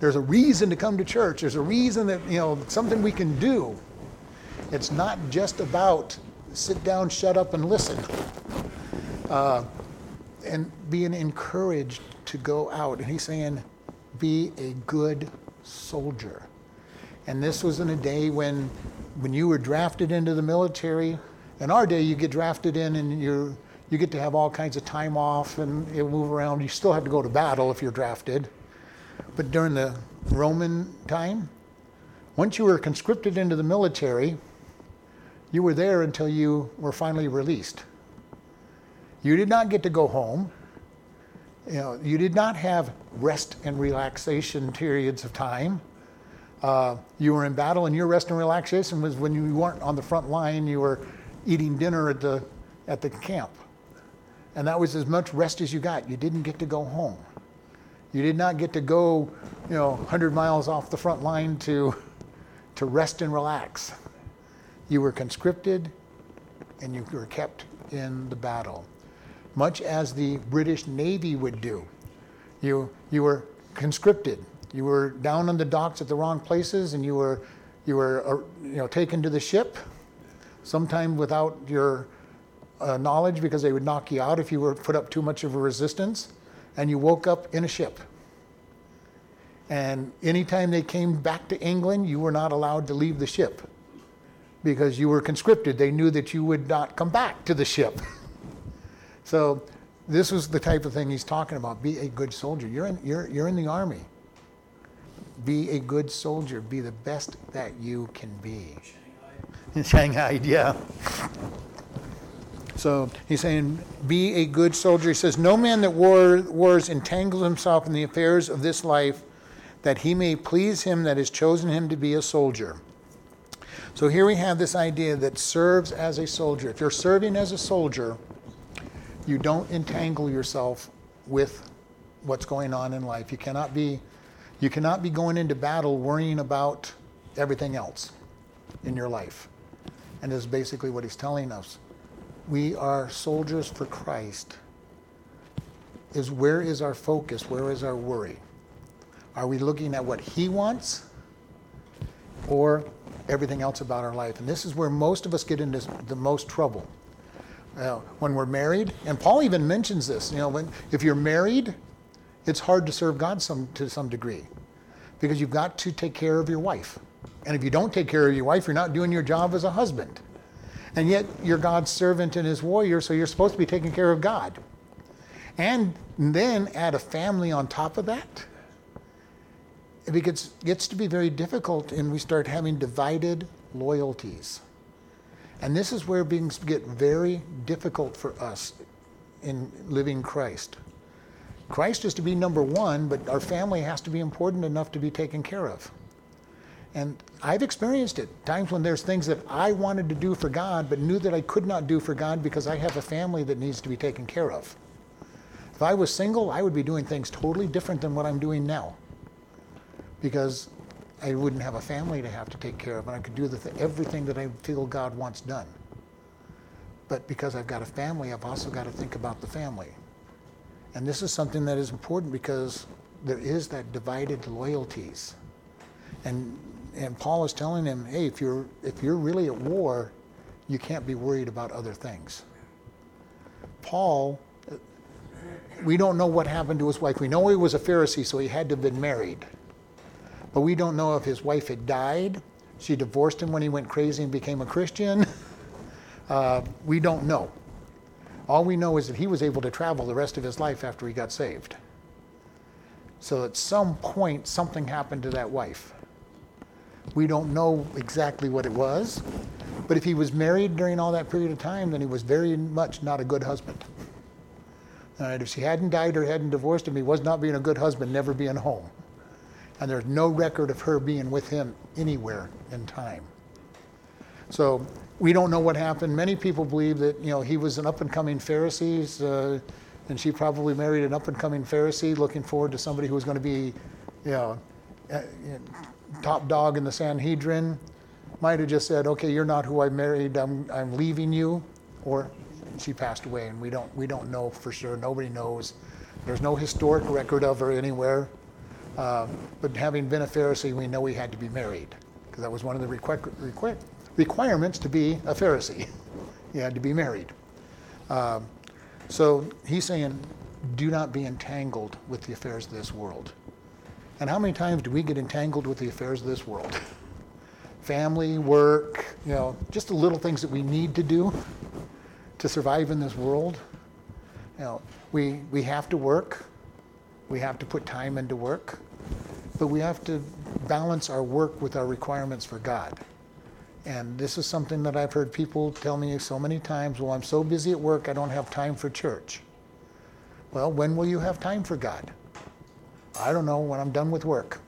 there's a reason to come to church. There's a reason that, you know, something we can do. It's not just about sit down, shut up, and listen. Uh, and being encouraged to go out. And he's saying, be a good soldier. And this was in a day when, when you were drafted into the military. In our day, you get drafted in and you you get to have all kinds of time off and move around. You still have to go to battle if you're drafted. But during the Roman time, once you were conscripted into the military, you were there until you were finally released. You did not get to go home. You know, you did not have rest and relaxation periods of time. Uh, you were in battle, and your rest and relaxation was when you weren't on the front line. You were eating dinner at the at the camp, and that was as much rest as you got. You didn't get to go home. You did not get to go, you know, 100 miles off the front line to, to rest and relax. You were conscripted and you were kept in the battle, much as the British Navy would do. You, you were conscripted. You were down on the docks at the wrong places and you were, you were uh, you know, taken to the ship, sometime without your uh, knowledge because they would knock you out if you were put up too much of a resistance and you woke up in a ship. And anytime they came back to England, you were not allowed to leave the ship because you were conscripted. They knew that you would not come back to the ship. so this was the type of thing he's talking about. Be a good soldier. You're in, you're, you're in the army. Be a good soldier. Be the best that you can be. In Shanghai, yeah. So he's saying, be a good soldier. He says, No man that war, wars entangles himself in the affairs of this life, that he may please him that has chosen him to be a soldier. So here we have this idea that serves as a soldier. If you're serving as a soldier, you don't entangle yourself with what's going on in life. You cannot be you cannot be going into battle worrying about everything else in your life. And this is basically what he's telling us. We are soldiers for Christ. Is where is our focus? Where is our worry? Are we looking at what he wants or everything else about our life? And this is where most of us get into the most trouble. Uh, when we're married, and Paul even mentions this, you know, when, if you're married, it's hard to serve God some, to some degree because you've got to take care of your wife. And if you don't take care of your wife, you're not doing your job as a husband. And yet you're God's servant and his warrior, so you're supposed to be taking care of God. And then add a family on top of that. It gets, gets to be very difficult, and we start having divided loyalties. And this is where things get very difficult for us in living Christ. Christ is to be number one, but our family has to be important enough to be taken care of. And I've experienced it times when there's things that I wanted to do for God, but knew that I could not do for God because I have a family that needs to be taken care of. If I was single, I would be doing things totally different than what I'm doing now because I wouldn't have a family to have to take care of, and I could do th- everything that I feel God wants done. But because I've got a family, I've also got to think about the family. And this is something that is important because there is that divided loyalties. And, and Paul is telling him, hey, if you're, if you're really at war, you can't be worried about other things. Paul, we don't know what happened to his wife. We know he was a Pharisee, so he had to have been married. But we don't know if his wife had died. She divorced him when he went crazy and became a Christian. Uh, we don't know. All we know is that he was able to travel the rest of his life after he got saved. So at some point, something happened to that wife. We don't know exactly what it was, but if he was married during all that period of time, then he was very much not a good husband. And if she hadn't died or hadn't divorced him, he was not being a good husband, never being home. And there's no record of her being with him anywhere in time. So we don't know what happened. Many people believe that you know he was an up and coming Pharisee, uh, and she probably married an up and coming Pharisee, looking forward to somebody who was going to be, you know, uh, top dog in the Sanhedrin. Might have just said, "Okay, you're not who I married. I'm I'm leaving you," or she passed away, and we don't we don't know for sure. Nobody knows. There's no historic record of her anywhere. Uh, but having been a Pharisee, we know he had to be married because that was one of the requ- requ- requirements to be a Pharisee. you had to be married. Um, so he's saying, do not be entangled with the affairs of this world. And how many times do we get entangled with the affairs of this world? Family, work, you know, just the little things that we need to do to survive in this world. You know, we, we have to work. We have to put time into work. But we have to balance our work with our requirements for God. And this is something that I've heard people tell me so many times well, I'm so busy at work, I don't have time for church. Well, when will you have time for God? I don't know, when I'm done with work.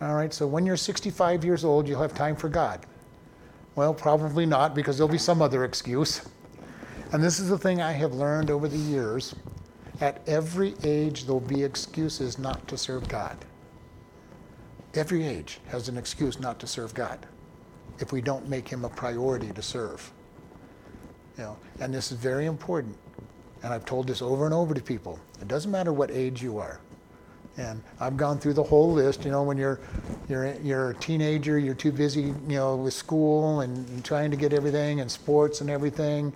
All right, so when you're 65 years old, you'll have time for God. Well, probably not, because there'll be some other excuse. And this is the thing I have learned over the years. At every age, there'll be excuses not to serve God. Every age has an excuse not to serve God if we don't make him a priority to serve. You know, and this is very important. And I've told this over and over to people. It doesn't matter what age you are. And I've gone through the whole list. You know, when you're you're you're a teenager, you're too busy, you know, with school and, and trying to get everything and sports and everything.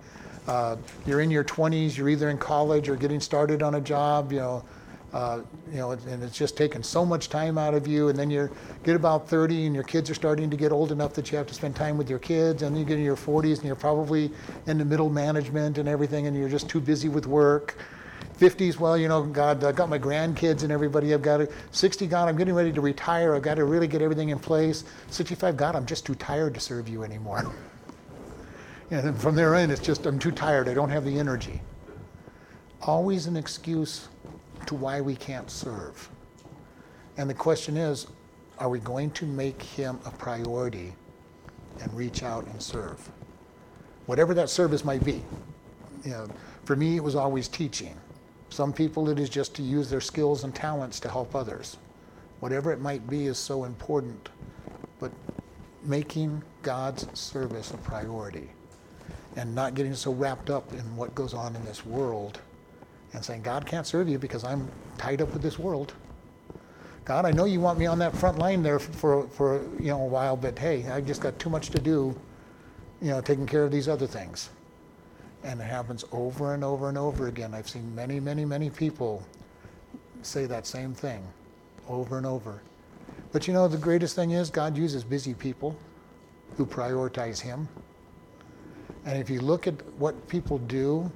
Uh, you're in your 20s. You're either in college or getting started on a job. You know, uh, you know, and it's just taken so much time out of you. And then you get about 30, and your kids are starting to get old enough that you have to spend time with your kids. And then you get in your 40s, and you're probably in the middle management and everything, and you're just too busy with work. 50s, well, you know, God, I've got my grandkids and everybody. I've got to, 60, God, I'm getting ready to retire. I've got to really get everything in place. 65, God, I'm just too tired to serve you anymore. and from there in, it's just, I'm too tired. I don't have the energy. Always an excuse to why we can't serve. And the question is are we going to make him a priority and reach out and serve. Whatever that service might be. You know, for me, it was always teaching. Some people, it is just to use their skills and talents to help others. Whatever it might be is so important. But making God's service a priority and not getting so wrapped up in what goes on in this world and saying, God can't serve you because I'm tied up with this world. God, I know you want me on that front line there for, for you know a while, but hey, I just got too much to do, you know, taking care of these other things. And it happens over and over and over again. I've seen many, many, many people say that same thing over and over. But you know, the greatest thing is God uses busy people who prioritize Him. And if you look at what people do,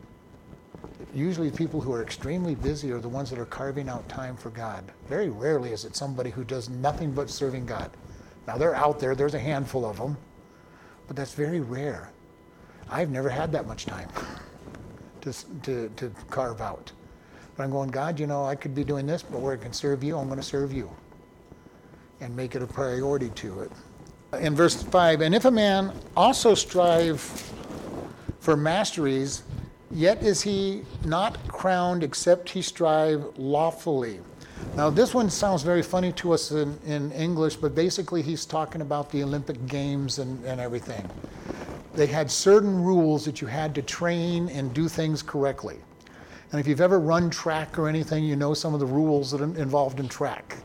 usually people who are extremely busy are the ones that are carving out time for God. Very rarely is it somebody who does nothing but serving God. Now they're out there, there's a handful of them, but that's very rare. I've never had that much time to, to, to carve out. But I'm going, God, you know, I could be doing this, but where I can serve you, I'm going to serve you and make it a priority to it. In verse 5, and if a man also strive for masteries, Yet is he not crowned except he strive lawfully. Now, this one sounds very funny to us in, in English, but basically he's talking about the Olympic Games and, and everything. They had certain rules that you had to train and do things correctly. And if you've ever run track or anything, you know some of the rules that are involved in track.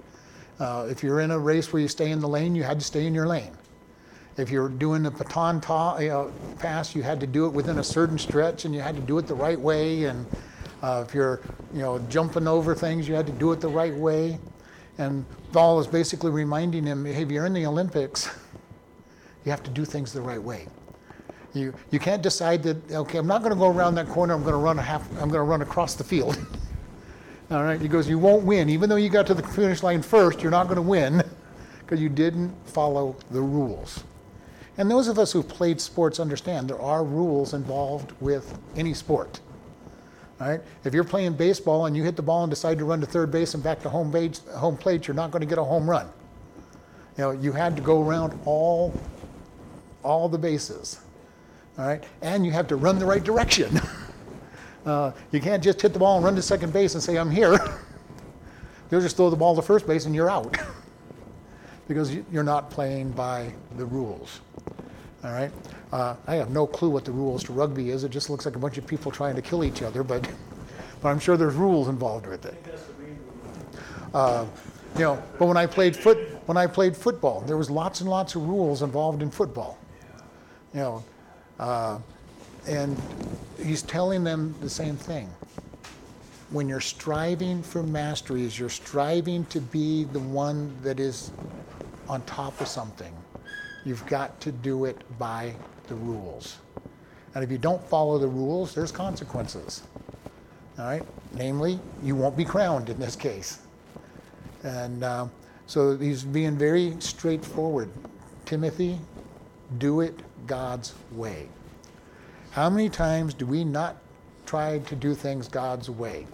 Uh, if you're in a race where you stay in the lane, you had to stay in your lane. If you're doing the baton ta- know, pass, you had to do it within a certain stretch, and you had to do it the right way. And uh, if you're, you know, jumping over things, you had to do it the right way. And Paul is basically reminding him, hey, if you're in the Olympics, you have to do things the right way. You, you can't decide that, okay, I'm not going to go around that corner, I'm going to run a half, I'm going to run across the field. All right, he goes, you won't win. Even though you got to the finish line first, you're not going to win because you didn't follow the rules. And those of us who've played sports understand there are rules involved with any sport. Right? If you're playing baseball and you hit the ball and decide to run to third base and back to home, base, home plate, you're not going to get a home run. You know, you had to go around all, all the bases. All right? And you have to run the right direction. uh, you can't just hit the ball and run to second base and say, I'm here. You'll just throw the ball to first base and you're out. because you're not playing by the rules. All right? Uh, I have no clue what the rules to rugby is. It just looks like a bunch of people trying to kill each other, but, but I'm sure there's rules involved with it. Uh, you know, but when I played foot, when I played football, there was lots and lots of rules involved in football. You know, uh, and he's telling them the same thing. When you're striving for masteries, you're striving to be the one that is on top of something. You've got to do it by the rules. And if you don't follow the rules, there's consequences. All right? Namely, you won't be crowned in this case. And uh, so he's being very straightforward. Timothy, do it God's way. How many times do we not try to do things God's way?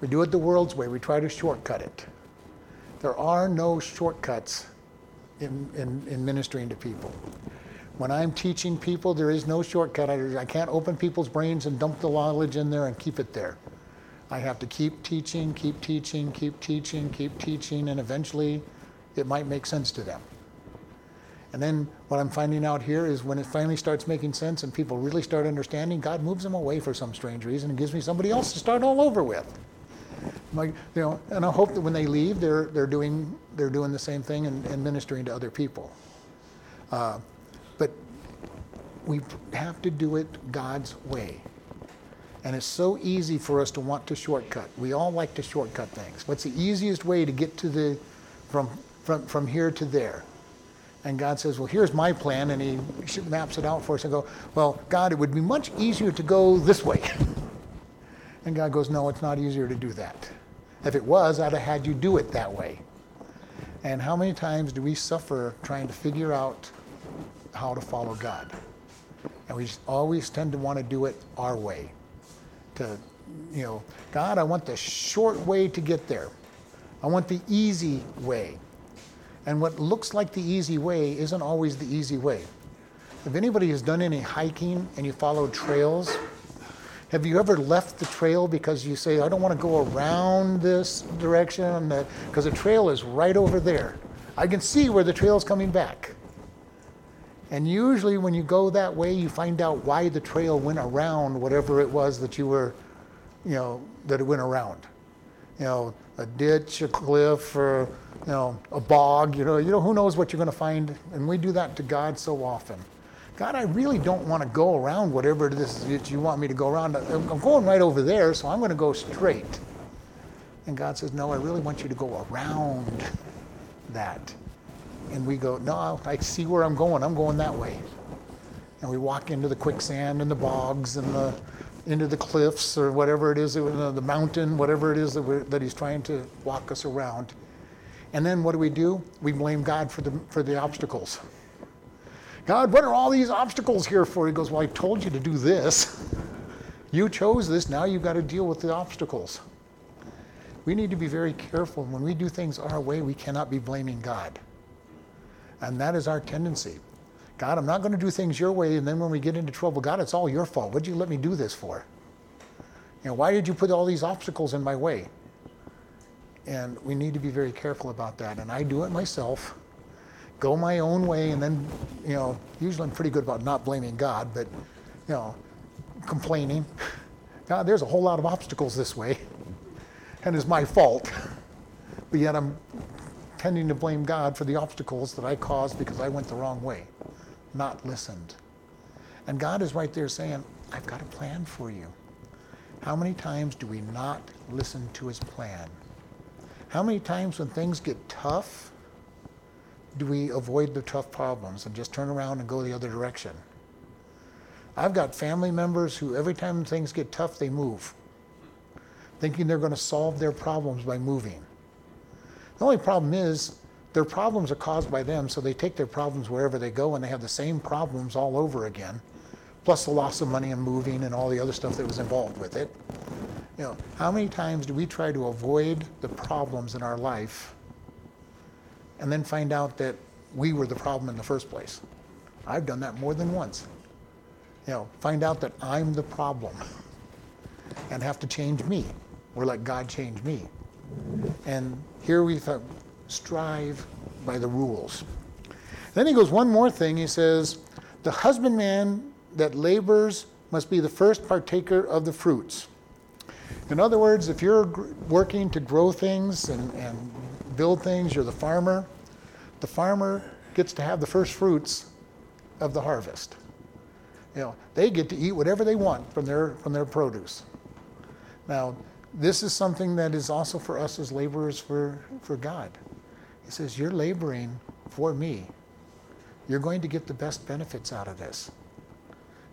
We do it the world's way, we try to shortcut it. There are no shortcuts in, in, in ministering to people. When I'm teaching people, there is no shortcut. I, I can't open people's brains and dump the knowledge in there and keep it there. I have to keep teaching, keep teaching, keep teaching, keep teaching, and eventually it might make sense to them. And then what I'm finding out here is when it finally starts making sense and people really start understanding, God moves them away for some strange reason and gives me somebody else to start all over with. My, you know, and I hope that when they leave, they're, they're, doing, they're doing the same thing and, and ministering to other people. Uh, but we have to do it God's way. And it's so easy for us to want to shortcut. We all like to shortcut things. What's the easiest way to get to the, from, from, from here to there? And God says, Well, here's my plan. And He maps it out for us and go, Well, God, it would be much easier to go this way. And God goes, No, it's not easier to do that. If it was, I'd have had you do it that way. And how many times do we suffer trying to figure out how to follow God? And we always tend to want to do it our way. To, you know, God, I want the short way to get there. I want the easy way. And what looks like the easy way isn't always the easy way. If anybody has done any hiking and you followed trails, have you ever left the trail because you say, I don't want to go around this direction? Because the trail is right over there. I can see where the trail is coming back. And usually, when you go that way, you find out why the trail went around whatever it was that you were, you know, that it went around. You know, a ditch, a cliff, or you know, a bog. You know, you know, who knows what you're going to find. And we do that to God so often. God, I really don't want to go around whatever it is that you want me to go around. I'm going right over there, so I'm going to go straight. And God says, No, I really want you to go around that. And we go, No, I see where I'm going. I'm going that way. And we walk into the quicksand and the bogs and the into the cliffs or whatever it is, the mountain, whatever it is that, that he's trying to walk us around. And then what do we do? We blame God for the, for the obstacles. God, what are all these obstacles here for? He goes, Well, I told you to do this. You chose this, now you've got to deal with the obstacles. We need to be very careful. When we do things our way, we cannot be blaming God. And that is our tendency. God, I'm not going to do things your way, and then when we get into trouble, God, it's all your fault. What'd you let me do this for? You know, why did you put all these obstacles in my way? And we need to be very careful about that. And I do it myself go my own way, and then, you know, usually I'm pretty good about not blaming God, but, you know, complaining. God, there's a whole lot of obstacles this way, and it's my fault. But yet I'm tending to blame God for the obstacles that I caused because I went the wrong way, not listened. And God is right there saying, I've got a plan for you. How many times do we not listen to his plan? How many times when things get tough, do we avoid the tough problems and just turn around and go the other direction? I've got family members who, every time things get tough, they move, thinking they're going to solve their problems by moving. The only problem is their problems are caused by them, so they take their problems wherever they go and they have the same problems all over again, plus the loss of money and moving and all the other stuff that was involved with it. You know, how many times do we try to avoid the problems in our life and then find out that we were the problem in the first place. I've done that more than once. You know, find out that I'm the problem and have to change me or let God change me. And here we thought, strive by the rules. Then he goes one more thing. He says, the husbandman that labors must be the first partaker of the fruits. In other words, if you're working to grow things and, and build things, you're the farmer. The farmer gets to have the first fruits of the harvest. You know, they get to eat whatever they want from their from their produce. Now, this is something that is also for us as laborers for, for God. He says, You're laboring for me. You're going to get the best benefits out of this.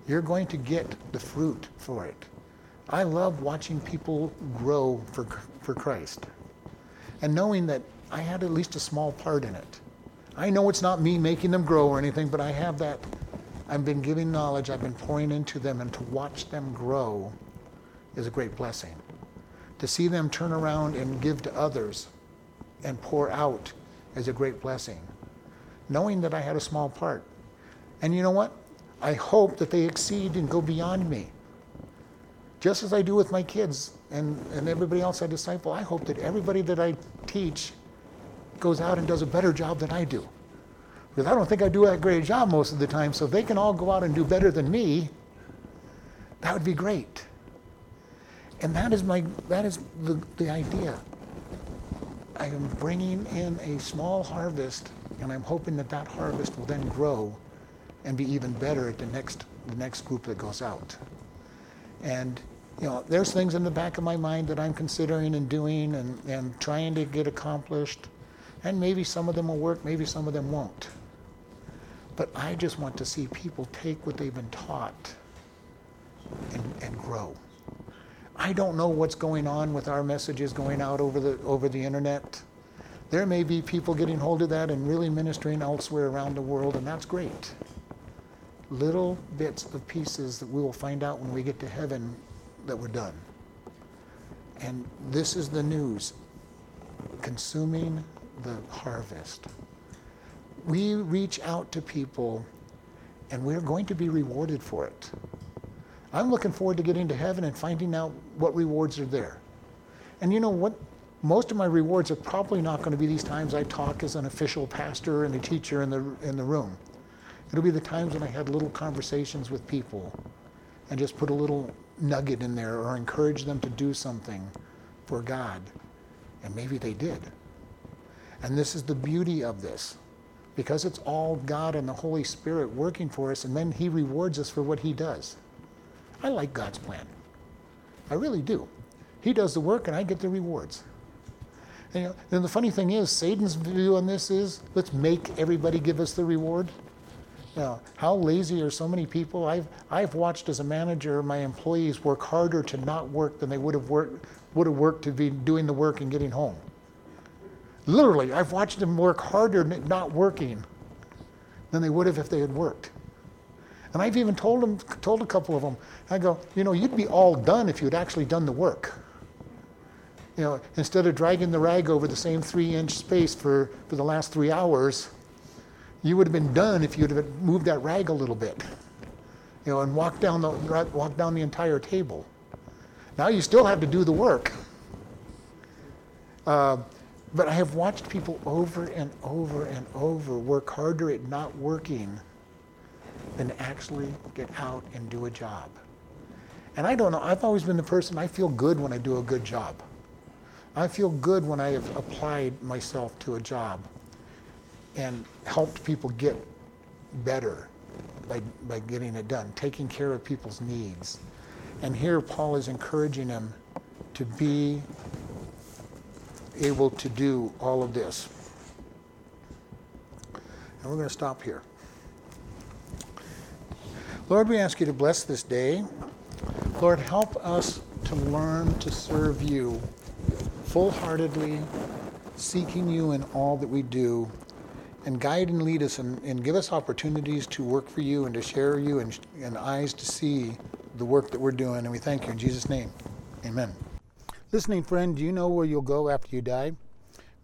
You're going to get the fruit for it. I love watching people grow for, for Christ and knowing that I had at least a small part in it. I know it's not me making them grow or anything, but I have that. I've been giving knowledge, I've been pouring into them, and to watch them grow is a great blessing. To see them turn around and give to others and pour out is a great blessing. Knowing that I had a small part. And you know what? I hope that they exceed and go beyond me. Just as I do with my kids and, and everybody else I disciple, I hope that everybody that I teach goes out and does a better job than I do. Because I don't think I do a great job most of the time, so if they can all go out and do better than me, that would be great. And that is, my, that is the, the idea. I am bringing in a small harvest, and I'm hoping that that harvest will then grow and be even better at the next, the next group that goes out. And you know, there's things in the back of my mind that I'm considering and doing and, and trying to get accomplished. And maybe some of them will work, maybe some of them won't. But I just want to see people take what they've been taught and, and grow. I don't know what's going on with our messages going out over the, over the internet. There may be people getting hold of that and really ministering elsewhere around the world, and that's great. Little bits of pieces that we will find out when we get to heaven that were done. And this is the news consuming the harvest. We reach out to people and we're going to be rewarded for it. I'm looking forward to getting to heaven and finding out what rewards are there. And you know what? Most of my rewards are probably not going to be these times I talk as an official pastor and a teacher in the, in the room. It'll be the times when I had little conversations with people and just put a little nugget in there or encourage them to do something for God. And maybe they did. And this is the beauty of this. Because it's all God and the Holy Spirit working for us, and then He rewards us for what He does. I like God's plan. I really do. He does the work, and I get the rewards. And, you know, and the funny thing is, Satan's view on this is let's make everybody give us the reward. Now, how lazy are so many people? I've, I've watched as a manager my employees work harder to not work than they would have worked, would have worked to be doing the work and getting home. Literally, I've watched them work harder not working than they would have if they had worked. And I've even told them, told a couple of them, I go, you know, you'd be all done if you'd actually done the work. You know, instead of dragging the rag over the same three inch space for, for the last three hours, you would have been done if you'd have moved that rag a little bit. You know, and walked down the, walked down the entire table. Now you still have to do the work. Uh, but I have watched people over and over and over work harder at not working than actually get out and do a job. And I don't know, I've always been the person, I feel good when I do a good job. I feel good when I have applied myself to a job and helped people get better by, by getting it done, taking care of people's needs. And here Paul is encouraging them to be able to do all of this. And we're going to stop here. Lord, we ask you to bless this day. Lord, help us to learn to serve you full heartedly, seeking you in all that we do, and guide and lead us and, and, give us opportunities to work for you and to share you and, and eyes to see the work that we're doing. And we thank you in Jesus' name. Amen. Listening friend, do you know where you'll go after you die?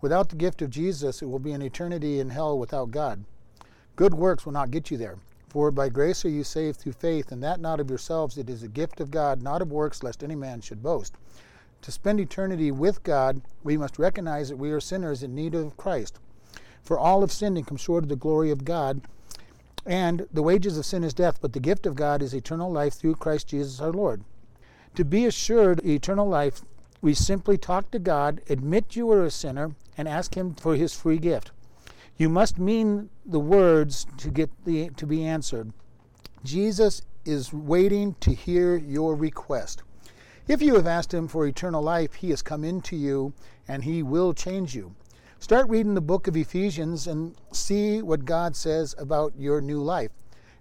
Without the gift of Jesus, it will be an eternity in hell without God. Good works will not get you there. For by grace are you saved through faith, and that not of yourselves. It is a gift of God, not of works, lest any man should boast. To spend eternity with God, we must recognize that we are sinners in need of Christ. For all have sinned and come short of the glory of God. And the wages of sin is death, but the gift of God is eternal life through Christ Jesus our Lord. To be assured eternal life, we simply talk to God, admit you are a sinner, and ask Him for His free gift. You must mean the words to get the to be answered. Jesus is waiting to hear your request. If you have asked Him for eternal life, He has come into you and He will change you. Start reading the book of Ephesians and see what God says about your new life.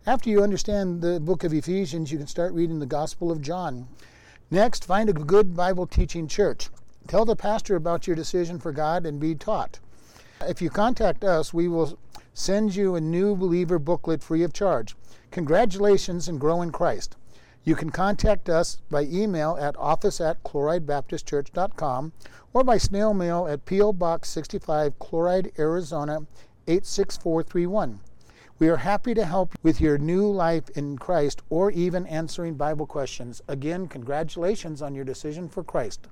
After you understand the book of Ephesians, you can start reading the Gospel of John. Next, find a good Bible teaching church. Tell the pastor about your decision for God and be taught. If you contact us, we will send you a new believer booklet free of charge. Congratulations and grow in Christ. You can contact us by email at office at chloridebaptistchurch.com or by snail mail at P.O. Box 65, Chloride, Arizona 86431. We are happy to help with your new life in Christ or even answering Bible questions. Again, congratulations on your decision for Christ.